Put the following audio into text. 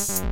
Peace.